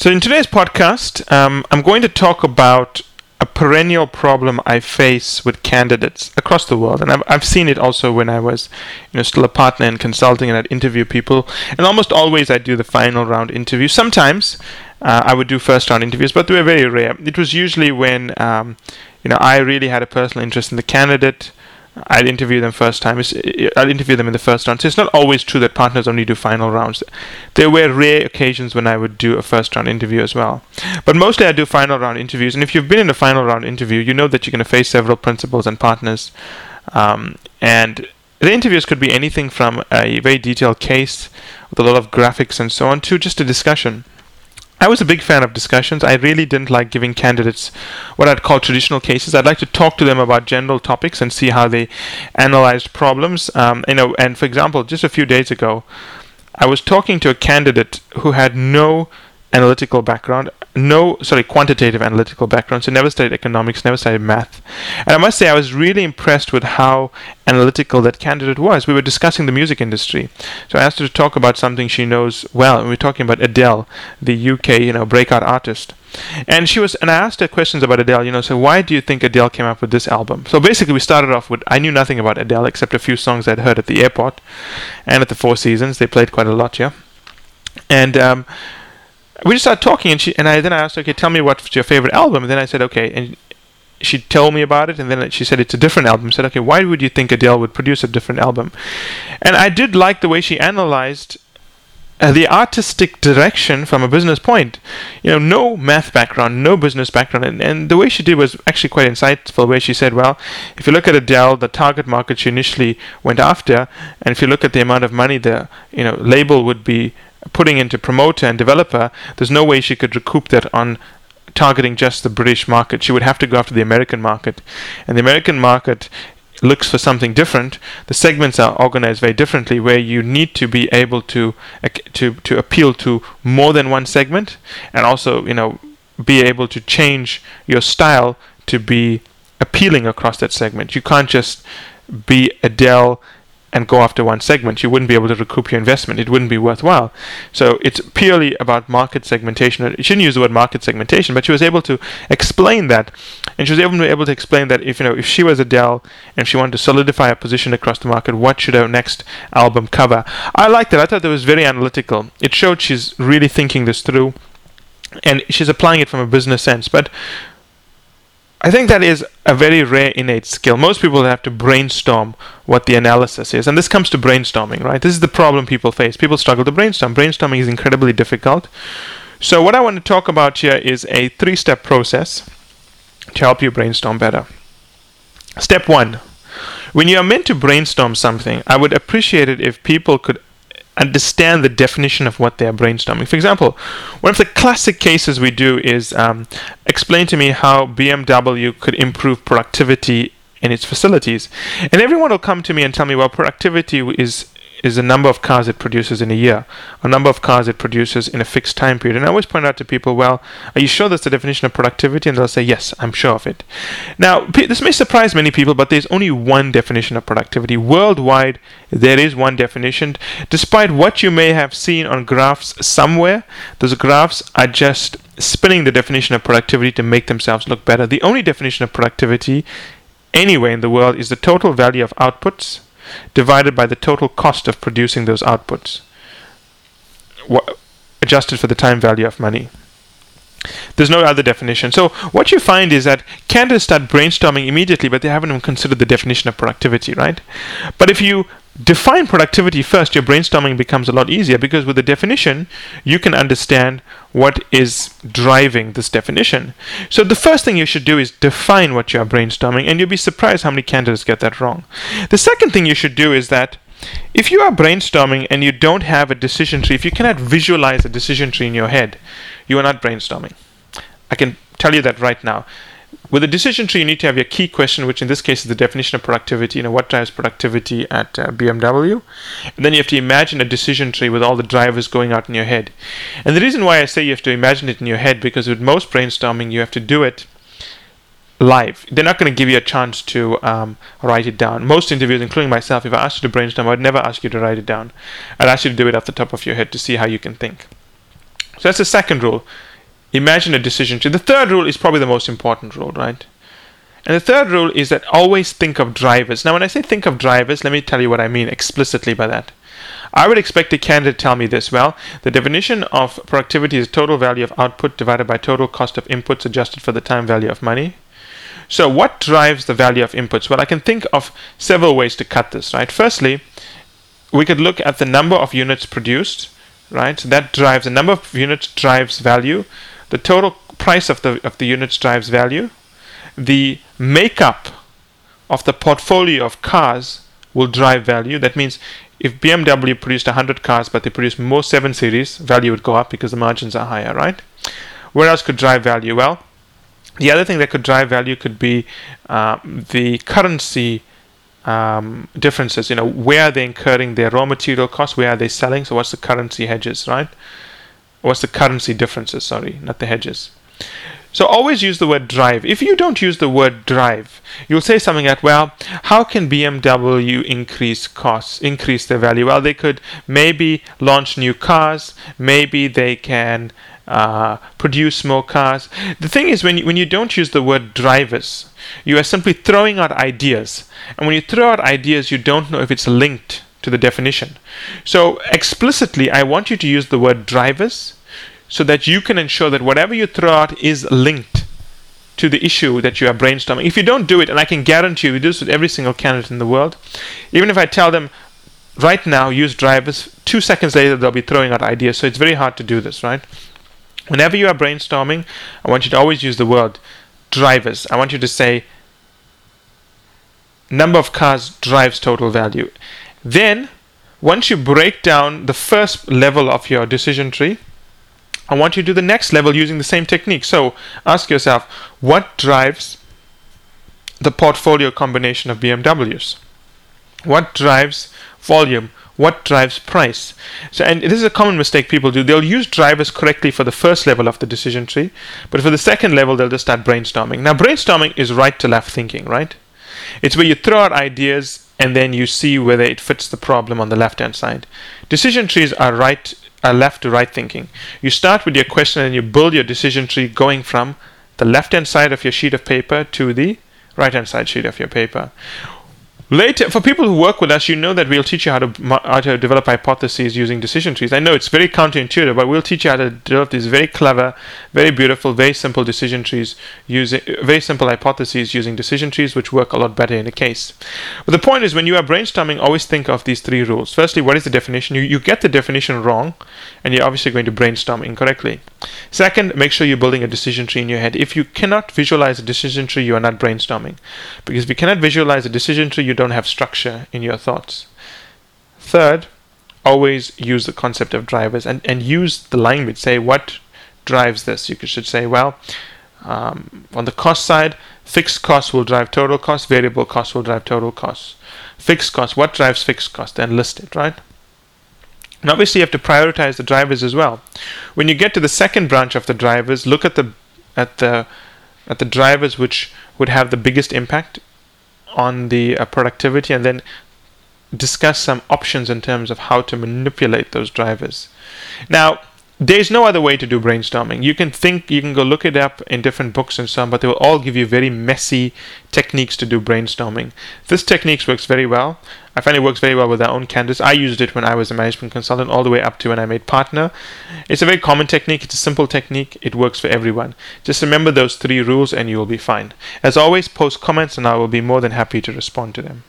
So, in today's podcast, um, I'm going to talk about a perennial problem I face with candidates across the world, and I've, I've seen it also when I was, you know, still a partner in consulting, and I'd interview people, and almost always I'd do the final round interview. Sometimes uh, I would do first round interviews, but they were very rare. It was usually when, um, you know, I really had a personal interest in the candidate. I'd interview them first time. I'll interview them in the first round. So it's not always true that partners only do final rounds. There were rare occasions when I would do a first round interview as well. But mostly I do final round interviews. And if you've been in a final round interview, you know that you're going to face several principals and partners. Um, and the interviews could be anything from a very detailed case with a lot of graphics and so on to just a discussion. I was a big fan of discussions. I really didn't like giving candidates what I'd call traditional cases. I'd like to talk to them about general topics and see how they analyzed problems. Um, you know, and for example, just a few days ago, I was talking to a candidate who had no analytical background, no, sorry, quantitative analytical background, so never studied economics, never studied math. And I must say, I was really impressed with how analytical that candidate was. We were discussing the music industry. So I asked her to talk about something she knows well, and we were talking about Adele, the UK, you know, breakout artist. And she was, and I asked her questions about Adele, you know, so why do you think Adele came up with this album? So basically, we started off with, I knew nothing about Adele except a few songs I'd heard at the airport and at the Four Seasons. They played quite a lot, yeah. And, um, we just started talking, and she and I then I asked, okay, tell me what's your favorite album, and then I said, okay, and she told me about it, and then she said it's a different album. I said, okay, why would you think Adele would produce a different album? And I did like the way she analyzed uh, the artistic direction from a business point. You know, no math background, no business background, and, and the way she did was actually quite insightful. Where she said, well, if you look at Adele, the target market she initially went after, and if you look at the amount of money the you know label would be putting into promoter and developer, there's no way she could recoup that on targeting just the British market. She would have to go after the American market. And the American market looks for something different. The segments are organized very differently where you need to be able to to to appeal to more than one segment and also, you know, be able to change your style to be appealing across that segment. You can't just be Adele and go after one segment, you wouldn't be able to recoup your investment. It wouldn't be worthwhile. So it's purely about market segmentation. You shouldn't use the word market segmentation, but she was able to explain that, and she was able to, able to explain that if you know if she was Adele and she wanted to solidify her position across the market, what should her next album cover? I liked it. I thought that was very analytical. It showed she's really thinking this through, and she's applying it from a business sense. But I think that is a very rare innate skill. Most people have to brainstorm what the analysis is. And this comes to brainstorming, right? This is the problem people face. People struggle to brainstorm. Brainstorming is incredibly difficult. So, what I want to talk about here is a three step process to help you brainstorm better. Step one when you are meant to brainstorm something, I would appreciate it if people could understand the definition of what they are brainstorming. For example, one of the classic cases we do is um, explain to me how BMW could improve productivity in its facilities. And everyone will come to me and tell me, well, productivity is is the number of cars it produces in a year, a number of cars it produces in a fixed time period. And I always point out to people, well, are you sure that's the definition of productivity? And they'll say, yes, I'm sure of it. Now, this may surprise many people, but there's only one definition of productivity. Worldwide, there is one definition. Despite what you may have seen on graphs somewhere, those graphs are just spinning the definition of productivity to make themselves look better. The only definition of productivity anywhere in the world is the total value of outputs divided by the total cost of producing those outputs, adjusted for the time value of money. There's no other definition. So what you find is that candidates start brainstorming immediately, but they haven't even considered the definition of productivity, right? But if you define productivity first, your brainstorming becomes a lot easier because with the definition, you can understand what is driving this definition. So the first thing you should do is define what you are brainstorming, and you'll be surprised how many candidates get that wrong. The second thing you should do is that if you are brainstorming and you don't have a decision tree, if you cannot visualize a decision tree in your head, you are not brainstorming. I can tell you that right now. With a decision tree, you need to have your key question, which in this case is the definition of productivity. You know, what drives productivity at uh, BMW? And then you have to imagine a decision tree with all the drivers going out in your head. And the reason why I say you have to imagine it in your head, because with most brainstorming, you have to do it live. They're not going to give you a chance to um, write it down. Most interviews, including myself, if I asked you to brainstorm, I'd never ask you to write it down. I'd ask you to do it off the top of your head to see how you can think. So that's the second rule. Imagine a decision tree. The third rule is probably the most important rule, right? And the third rule is that always think of drivers. Now, when I say think of drivers, let me tell you what I mean explicitly by that. I would expect a candidate to tell me this. Well, the definition of productivity is total value of output divided by total cost of inputs adjusted for the time value of money. So, what drives the value of inputs? Well, I can think of several ways to cut this, right? Firstly, we could look at the number of units produced, right? So that drives the number of units drives value. The total price of the of the units drives value. The makeup of the portfolio of cars will drive value. That means if BMW produced 100 cars but they produced more 7 series, value would go up because the margins are higher, right? Where else could drive value? Well, the other thing that could drive value could be uh, the currency um, differences. You know, where are they incurring their raw material costs? Where are they selling? So, what's the currency hedges, right? What's the currency differences? Sorry, not the hedges. So always use the word drive. If you don't use the word drive, you'll say something like, well, how can BMW increase costs, increase their value? Well, they could maybe launch new cars, maybe they can uh, produce more cars. The thing is, when you, when you don't use the word drivers, you are simply throwing out ideas. And when you throw out ideas, you don't know if it's linked to the definition. So explicitly, I want you to use the word drivers so that you can ensure that whatever you throw out is linked to the issue that you are brainstorming. If you don't do it, and I can guarantee you, we do this with every single candidate in the world, even if I tell them right now use drivers, two seconds later they'll be throwing out ideas. So it's very hard to do this, right? Whenever you are brainstorming, I want you to always use the word drivers. I want you to say number of cars drives total value. Then, once you break down the first level of your decision tree, I want you to do the next level using the same technique. So ask yourself, what drives the portfolio combination of BMWs? What drives volume? What drives price? So, and this is a common mistake people do. They'll use drivers correctly for the first level of the decision tree, but for the second level, they'll just start brainstorming. Now, brainstorming is right to left thinking, right? It's where you throw out ideas and then you see whether it fits the problem on the left hand side. Decision trees are right are left to right thinking. You start with your question and you build your decision tree going from the left hand side of your sheet of paper to the right hand side sheet of your paper. Later, for people who work with us, you know that we'll teach you how to, how to develop hypotheses using decision trees. I know it's very counterintuitive, but we'll teach you how to develop these very clever, very beautiful, very simple decision trees using very simple hypotheses using decision trees, which work a lot better in a case. But the point is, when you are brainstorming, always think of these three rules. Firstly, what is the definition? You, you get the definition wrong, and you're obviously going to brainstorm incorrectly. Second, make sure you're building a decision tree in your head. If you cannot visualize a decision tree, you are not brainstorming. Because if you cannot visualize a decision tree, you don't have structure in your thoughts. Third, always use the concept of drivers and, and use the language. Say, what drives this? You should say, well, um, on the cost side, fixed costs will drive total cost, variable costs will drive total costs. Fixed cost, what drives fixed cost? Then list it, right? And obviously, you have to prioritize the drivers as well. When you get to the second branch of the drivers, look at the at the at the drivers which would have the biggest impact on the uh, productivity and then discuss some options in terms of how to manipulate those drivers. Now, there's no other way to do brainstorming. You can think, you can go look it up in different books and so on, but they will all give you very messy techniques to do brainstorming. This technique works very well. I find it works very well with our own candidates. I used it when I was a management consultant, all the way up to when I made partner. It's a very common technique. It's a simple technique. It works for everyone. Just remember those three rules, and you will be fine. As always, post comments, and I will be more than happy to respond to them.